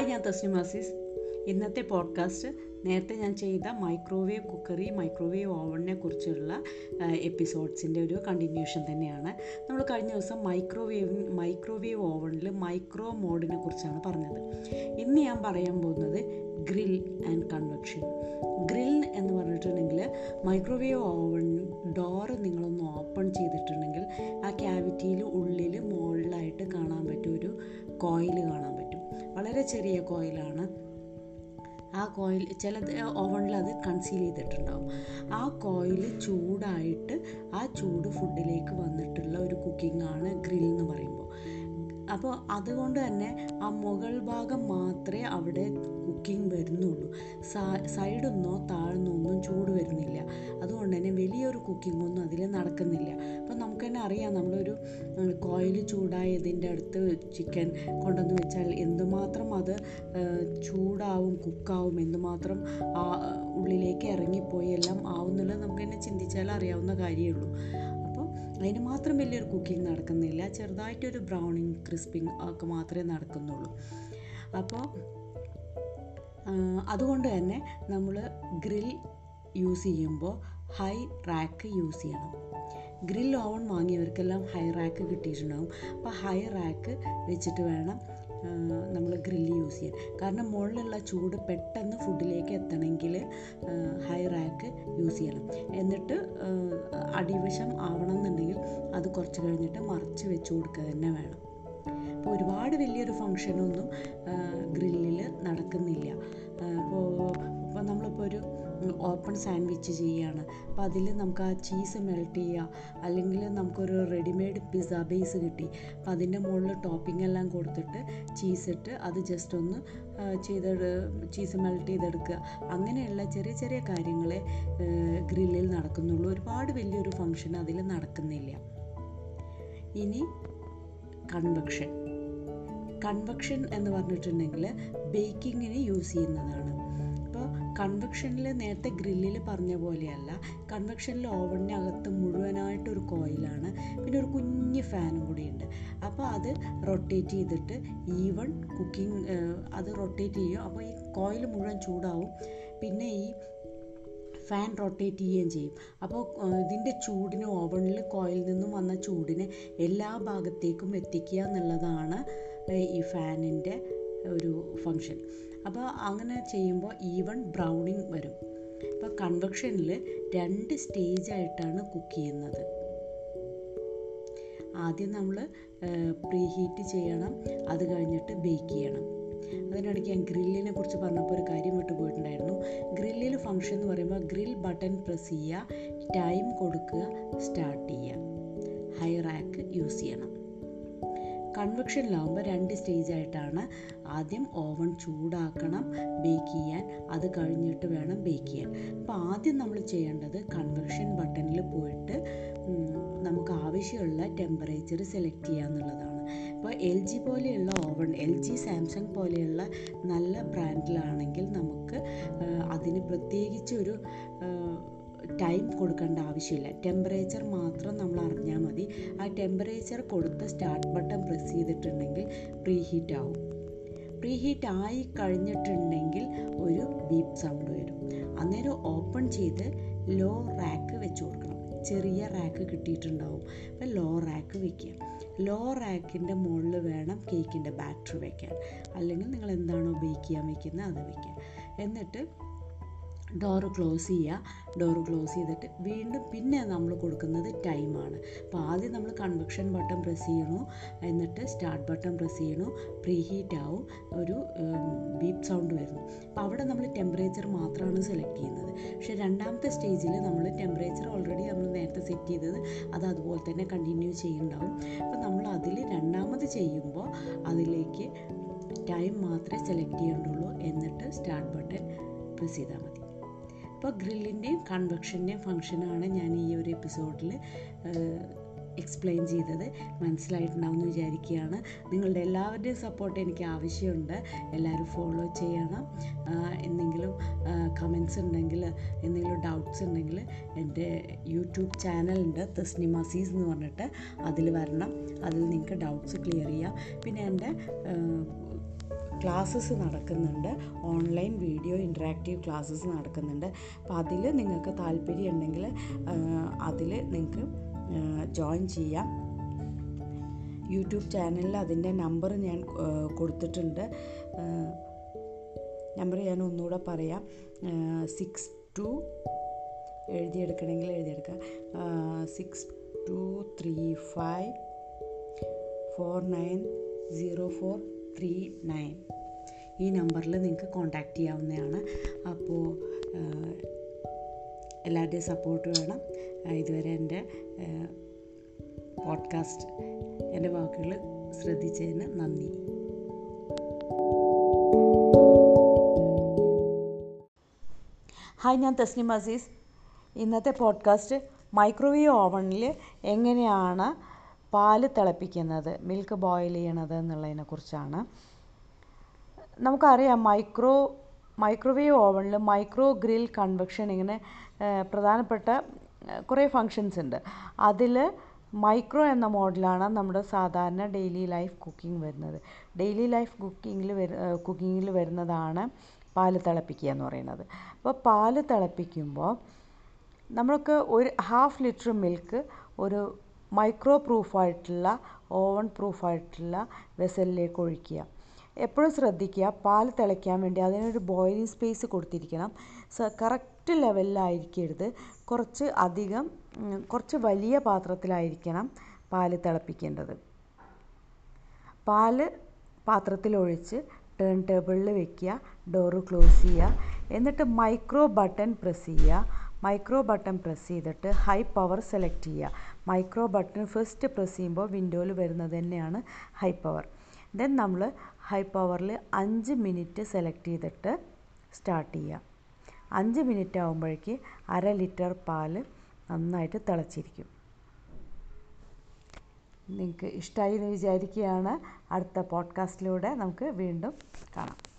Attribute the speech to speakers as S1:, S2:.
S1: Hi ഞാൻ തസ്നിം അസീസ് ഇന്നത്തെ podcast നേരത്തെ ഞാൻ ചെയ്ത മൈക്രോവേവ് കുക്കറി മൈക്രോവേവ് ഓവണിനെ കുറിച്ചുള്ള എപ്പിസോഡ്സിന്റെ ഒരു കണ്ടിന്യൂഷൻ തന്നെയാണ്. നമ്മൾ കഴിഞ്ഞ ദിവസം മൈക്രോവേവ് മൈക്രോവേവ് ഓവണിൽ മൈക്രോ മോഡിനെ കുറിച്ചാണ് പറഞ്ഞത്. ഇന്ന് ഞാൻ പറയാൻ പോകുന്നത് ഗ്രിൽ ആൻഡ് കൺവെക്ഷൻ ഗ്രിൽ എന്ന് പറഞ്ഞിട്ടുണ്ടെങ്കിൽ മൈക്രോവേവ് ഓവൺ ഡോറ് നിങ്ങളൊന്ന് ഓപ്പൺ ചെയ്തിട്ടുണ്ടെങ്കിൽ ആ ക്യാവിറ്റിയിൽ ഉള്ളിൽ മുകളിലായിട്ട് കാണാൻ പറ്റും ഒരു കോയിൽ കാണാൻ പറ്റും. വളരെ ചെറിയ കോയിലാണ്. ആ കോയിൽ ചില ഓവണിൽ അത് കൺസീൽ ചെയ്തിട്ടുണ്ടാവും. ആ കോയിൽ ചൂടായിട്ട് ആ ചൂട് ഫുഡിലേക്ക് വന്നിട്ടുള്ള ഒരു കുക്കിംഗ് ആണ് ഗ്രിൽ എന്ന് പറയുമ്പോൾ. അപ്പോൾ അതുകൊണ്ട് തന്നെ ആ മുകൾ ഭാഗം മാത്രമേ അവിടെ കുക്കിംഗ് വരുന്നുള്ളൂ. സൈഡൊന്നോ താഴ്ന്നോ ഒന്നും അതിൽ നടക്കുന്നില്ല. അപ്പം നമുക്ക് തന്നെ അറിയാം നമ്മളൊരു കോയിൽ ചൂടായതിന്റെ അടുത്ത് ചിക്കൻ കൊണ്ടുവന്ന് വെച്ചാൽ എന്തുമാത്രം അത് ചൂടാവും കുക്കാവും എന്തുമാത്രം ആ ഉള്ളിലേക്ക് ഇറങ്ങിപ്പോയി എല്ലാം ആവുന്നുള്ളത് നമുക്ക് തന്നെ ചിന്തിച്ചാൽ അറിയാവുന്ന കാര്യമേ ഉള്ളൂ. അപ്പോൾ അതിന് മാത്രം വലിയൊരു കുക്കിംഗ് നടക്കുന്നില്ല ചെറുതായിട്ടൊരു ബ്രൗണിങ് ക്രിസ്പിങ് ഒക്കെ മാത്രമേ നടക്കുന്നുള്ളൂ. അപ്പോൾ അതുകൊണ്ട് തന്നെ നമ്മൾ ഗ്രിൽ യൂസ് ചെയ്യുമ്പോൾ ഹൈ റാക്ക് യൂസ് ചെയ്യണം. ഗ്രിൽ ഓവൺ വാങ്ങിയവർക്കെല്ലാം ഹൈ റാക്ക് കിട്ടിയിട്ടുണ്ടാകും അപ്പോൾ ഹൈ റാക്ക് വെച്ചിട്ട് വേണം നമ്മൾ ഗ്രില്ല് യൂസ് ചെയ്യാൻ. കാരണം മുകളിലുള്ള ചൂട് പെട്ടെന്ന് ഫുഡിലേക്ക് എത്തണമെങ്കിൽ ഹൈ റാക്ക് യൂസ് ചെയ്യണം. എന്നിട്ട് അടിവശം ആവണം എന്നുണ്ടെങ്കിൽ അത് കുറച്ച് കഴിഞ്ഞിട്ട് മറിച്ച് വെച്ച് കൊടുക്കുക തന്നെ വേണം. അപ്പോൾ ഒരുപാട് വലിയൊരു ഫങ്ഷനൊന്നും ഗ്രില്ലിൽ നടക്കുന്നില്ല. ഇപ്പോൾ ഇപ്പോൾ നമ്മളിപ്പോൾ ഒരു ഓപ്പൺ സാൻഡ്വിച്ച് ചെയ്യുകയാണ്. അപ്പോൾ അതിൽ നമുക്ക് ആ ചീസ് മെൽറ്റ് ചെയ്യുക. അല്ലെങ്കിൽ നമുക്കൊരു റെഡിമെയ്ഡ് പിസ്സ ബേസ് കിട്ടി. അപ്പോൾ അതിന്റെ മുകളിൽ ടോപ്പിംഗ് എല്ലാം കൊടുത്തിട്ട് ചീസ് ഇട്ട് അത് ജസ്റ്റ് ഒന്ന് ചെയ്ത് ചീസ് മെൽറ്റ് ചെയ്തെടുക്കുക. അങ്ങനെയുള്ള ചെറിയ ചെറിയ കാര്യങ്ങളെ ഗ്രില്ലിൽ നടക്കുന്നുള്ളൂ. ഒരുപാട് വലിയൊരു ഫങ്ഷൻ അതിൽ നടക്കുന്നില്ല. ഇനി കൺവെക്ഷൻ കൺവെക്ഷൻ എന്ന് പറഞ്ഞിട്ടുണ്ടെങ്കിൽ ബേക്കിങ്ങിന് യൂസ് ചെയ്യുന്നതാണ്. അപ്പോൾ കൺവെക്ഷനിൽ നേരത്തെ ഗ്രില്ലിൽ പറഞ്ഞ പോലെയല്ല. കൺവെക്ഷനിൽ ഓവണിനകത്ത് മുഴുവനായിട്ടൊരു കോയിലാണ്. പിന്നെ ഒരു കുഞ്ഞ് ഫാനും കൂടിയുണ്ട്. അപ്പോൾ അത് റൊട്ടേറ്റ് ചെയ്തിട്ട് ഈവൺ കുക്കിംഗ് അത് റൊട്ടേറ്റ് ചെയ്യും അപ്പോൾ ഈ കോയിൽ മുഴുവൻ ചൂടാവും. പിന്നെ ഈ ഫാൻ റൊട്ടേറ്റ് ചെയ്യുകയും ചെയ്യും. അപ്പോൾ ഇതിന്റെ ചൂടിന് ഓവണിൽ കോയിൽ നിന്നും വന്ന ചൂടിനെ എല്ലാ ഭാഗത്തേക്കും എത്തിക്കുക എന്നുള്ളതാണ് ഈ ഫാനിന്റെ ഒരു ഫങ്ഷൻ അപ്പോൾ അങ്ങനെ ചെയ്യുമ്പോൾ ഈവൺ ബ്രൗണിങ് വരും. അപ്പോൾ കൺവെക്ഷനിൽ രണ്ട് സ്റ്റേജായിട്ടാണ് കുക്ക് ചെയ്യുന്നത്. ആദ്യം നമ്മൾ പ്രീ ഹീറ്റ് ചെയ്യണം അത് കഴിഞ്ഞിട്ട് ബേക്ക് ചെയ്യണം. അതിനിടയ്ക്ക് ഞാൻ ഗ്രില്ലിനെ കുറിച്ച് പറഞ്ഞപ്പോൾ ഒരു കാര്യം വിട്ടു പോയിട്ടുണ്ടായിരുന്നു. ഗ്രില്ലിൽ ഫംഗ്ഷൻ എന്ന് പറയുമ്പോൾ ഗ്രിൽ ബട്ടൺ പ്രസ് ചെയ്യുക ടൈം കൊടുക്കുക സ്റ്റാർട്ട് ചെയ്യുക. ഹൈ റാക്ക് യൂസ് ചെയ്യണം. കൺവെക്ഷനിലാവുമ്പോൾ രണ്ട് സ്റ്റേജ് ആയിട്ടാണ്. ആദ്യം ഓവൺ ചൂടാക്കണം ബേക്ക് ചെയ്യാൻ. അത് കഴിഞ്ഞിട്ട് വേണം ബേക്ക് ചെയ്യാൻ. അപ്പോൾ ആദ്യം നമ്മൾ ചെയ്യേണ്ടത് കൺവെക്ഷൻ ബട്ടണിൽ പോയിട്ട് നമുക്ക് ആവശ്യമുള്ള ടെമ്പറേച്ചർ സെലക്ട് ചെയ്യുക എന്നുള്ളതാണ്. ഇപ്പോൾ എൽ ജി പോലെയുള്ള ഓവൺ എൽ ജി സാംസങ് പോലെയുള്ള നല്ല ബ്രാൻഡിലാണെങ്കിൽ നമുക്ക് അതിന് പ്രത്യേകിച്ച് ഒരു ടൈം കൊടുക്കേണ്ട ആവശ്യമില്ല. ടെമ്പറേച്ചർ മാത്രം നമ്മൾ അറിഞ്ഞാൽ മതി. ആ ടെമ്പറേച്ചർ കൊടുത്ത് സ്റ്റാർട്ട് ബട്ടൺ പ്രസ് ചെയ്തിട്ടുണ്ടെങ്കിൽ പ്രീ ഹീറ്റ് ആവും. പ്രീ ഹീറ്റ് ആയി കഴിഞ്ഞിട്ടുണ്ടെങ്കിൽ ഒരു ബീപ് സൗണ്ട് വരും. അന്നേരം ഓപ്പൺ ചെയ്ത് ലോ റാക്ക് വെച്ച് കൊടുക്കണം. ചെറിയ റാക്ക് കിട്ടിയിട്ടുണ്ടാവും. അപ്പം ലോ റാക്ക് വെക്കുക. ലോ റാക്കിന്റെ മുകളിൽ വേണം കേക്കിന്റെ ബാറ്ററി വെക്കാൻ. അല്ലെങ്കിൽ നിങ്ങൾ എന്താണോ ബേക്ക് ചെയ്യാൻ വെക്കുന്നത് അത് വെക്കുക. എന്നിട്ട് ഡോറ് ക്ലോസ് ചെയ്യുക ഡോർ ക്ലോസ് ചെയ്തിട്ട് വീണ്ടും പിന്നെ നമ്മൾ കൊടുക്കുന്നത് ടൈമാണ് അപ്പോൾ ആദ്യം നമ്മൾ കൺവെക്ഷൻ ബട്ടൺ പ്രസ് ചെയ്യണു. എന്നിട്ട് സ്റ്റാർട്ട് ബട്ടൺ പ്രസ് ചെയ്യണു. പ്രീ ഹീറ്റ് ആവും. ഒരു ബീപ്പ് സൗണ്ട് വരുന്നു. അപ്പോൾ അവിടെ നമ്മൾ ടെമ്പറേച്ചർ മാത്രമാണ് സെലക്ട് ചെയ്യുന്നത്. പക്ഷേ രണ്ടാമത്തെ സ്റ്റേജിൽ നമ്മൾ ടെമ്പറേച്ചർ ഓൾറെഡി നമ്മൾ നേരത്തെ സെറ്റ് ചെയ്തത് അത് അതുപോലെ തന്നെ കണ്ടിന്യൂ ചെയ്യുന്നുണ്ടാവും അപ്പോൾ നമ്മൾ അതിൽ രണ്ടാമത് ചെയ്യുമ്പോൾ അതിലേക്ക് ടൈം മാത്രമേ സെലക്ട് ചെയ്യേണ്ടുള്ളൂ. എന്നിട്ട് സ്റ്റാർട്ട് ബട്ടൺ പ്രസ് ചെയ്താൽ മതി. അപ്പോൾ ഗ്രില്ലിന്റെയും കൺവെക്ഷന്റെയും ഫങ്ഷനാണ് ഞാൻ ഈ ഒരു എപ്പിസോഡിൽ എക്സ്പ്ലെയിൻ ചെയ്തത്. മനസ്സിലായിട്ടുണ്ടാവുമെന്ന് വിചാരിക്കുകയാണ്. നിങ്ങളുടെ എല്ലാവരുടെയും സപ്പോർട്ട് എനിക്ക് ആവശ്യമുണ്ട്. എല്ലാവരും ഫോളോ ചെയ്യണം. എന്തെങ്കിലും കമൻസ് ഉണ്ടെങ്കിൽ എന്തെങ്കിലും ഡൗട്ട്സ് ഉണ്ടെങ്കിൽ എന്റെ യൂട്യൂബ് ചാനലുണ്ട്. തസ്നിമ മസീസ് എന്ന് പറഞ്ഞിട്ട് അതിൽ വരണം. അതിൽ നിങ്ങൾക്ക് ഡൗട്ട്സ് ക്ലിയർ ചെയ്യാം. പിന്നെ എന്റെ ക്ലാസ്സസ് നടക്കുന്നുണ്ട്. ഓൺലൈൻ വീഡിയോ ഇന്ററാക്റ്റീവ് ക്ലാസ്സസ് നടക്കുന്നുണ്ട്. അപ്പോൾ അതിൽ നിങ്ങൾക്ക് താല്പര്യം ഉണ്ടെങ്കിൽ അതിൽ നിങ്ങൾക്ക് ജോയിൻ ചെയ്യാം. യൂട്യൂബ് ചാനലിൽ അതിന്റെ നമ്പർ ഞാൻ കൊടുത്തിട്ടുണ്ട്. നമ്പർ ഞാൻ ഒന്നുകൂടെ പറയാം. സിക്സ് ടു എഴുതിയെടുക്കണമെങ്കിൽ എഴുതിയെടുക്കുക six two three five four nine zero four three nine ഈ നമ്പറിൽ നിങ്ങൾക്ക് കോൺടാക്റ്റ് ചെയ്യാവുന്നതാണ്. അപ്പോൾ എല്ലാവരുടെയും സപ്പോർട്ട് വേണം. ഇതുവരെ എന്റെ പോഡ്കാസ്റ്റ് എന്റെ വാക്കുകൾ ശ്രദ്ധിച്ചതിന് നന്ദി. ഹായ് ഞാൻ തസ്നിം അസീസ്. ഇന്നത്തെ പോഡ്കാസ്റ്റ് മൈക്രോവേവ് ഓവണിൽ എങ്ങനെയാണ് പാൽ തിളപ്പിക്കുന്നത് മിൽക്ക് ബോയിൽ ചെയ്യണത് എന്നുള്ളതിനെക്കുറിച്ചാണ് നമുക്കറിയാം മൈക്രോ മൈക്രോവേവ് ഓവനിൽ മൈക്രോ ഗ്രിൽ കൺവെക്ഷൻ ഇങ്ങനെ പ്രധാനപ്പെട്ട കുറേ ഫങ്ഷൻസ് ഉണ്ട്. അതിൽ മൈക്രോ എന്ന മോഡലാണ് നമ്മുടെ സാധാരണ ഡെയിലി ലൈഫ് കുക്കിംഗ് വരുന്നത്. ഡെയിലി ലൈഫ് കുക്കിങ്ങിൽ വരു കുക്കിങ്ങിൽ വരുന്നതാണ് പാൽ തിളപ്പിക്കുക എന്ന് പറയുന്നത്. അപ്പോൾ പാൽ തിളപ്പിക്കുമ്പോൾ നമ്മൾക്ക് ഒരു ഹാഫ് ലിറ്റർ മിൽക്ക് ഒരു മൈക്രോ പ്രൂഫായിട്ടുള്ള ഓവൺ പ്രൂഫായിട്ടുള്ള വെസലിലേക്ക് ഒഴിക്കുക. എപ്പോഴും ശ്രദ്ധിക്കുക പാൽ തിളയ്ക്കാൻ വേണ്ടി അതിനൊരു ബോയിലിംഗ് സ്പേസ് കൊടുത്തിരിക്കണം. കറക്റ്റ് ലെവലിലായിരിക്കരുത് കുറച്ച് അധികം കുറച്ച് വലിയ പാത്രത്തിലായിരിക്കണം പാൽ തിളപ്പിക്കേണ്ടത്. പാൽ പാത്രത്തിലൊഴിച്ച് ടേൺ ടേബിളിൽ വെക്കുക ഡോറ് ക്ലോസ് ചെയ്യുക. എന്നിട്ട് മൈക്രോ ബട്ടൺ പ്രസ് ചെയ്യുക. മൈക്രോ ബട്ടൺ പ്രസ് ചെയ്തിട്ട് ഹൈ പവർ സെലക്ട് ചെയ്യുക. മൈക്രോ ബട്ടൺ ഫസ്റ്റ് പ്രസ് ചെയ്യുമ്പോൾ വിൻഡോയിൽ വരുന്നത് തന്നെയാണ് ഹൈ പവർ ദെൻ നമ്മൾ ഹൈ പവറിൽ അഞ്ച് മിനിറ്റ് സെലക്ട് ചെയ്തിട്ട് സ്റ്റാർട്ട് ചെയ്യുക അഞ്ച് മിനിറ്റ് ആകുമ്പോഴേക്ക് അര ലിറ്റർ പാൽ നന്നായിട്ട് തിളച്ചിരിക്കും. നിങ്ങൾക്ക് ഇഷ്ടമായി എന്ന് വിചാരിക്കുകയാണ്. അടുത്ത പോഡ്കാസ്റ്റിലൂടെ നമുക്ക് വീണ്ടും കാണാം.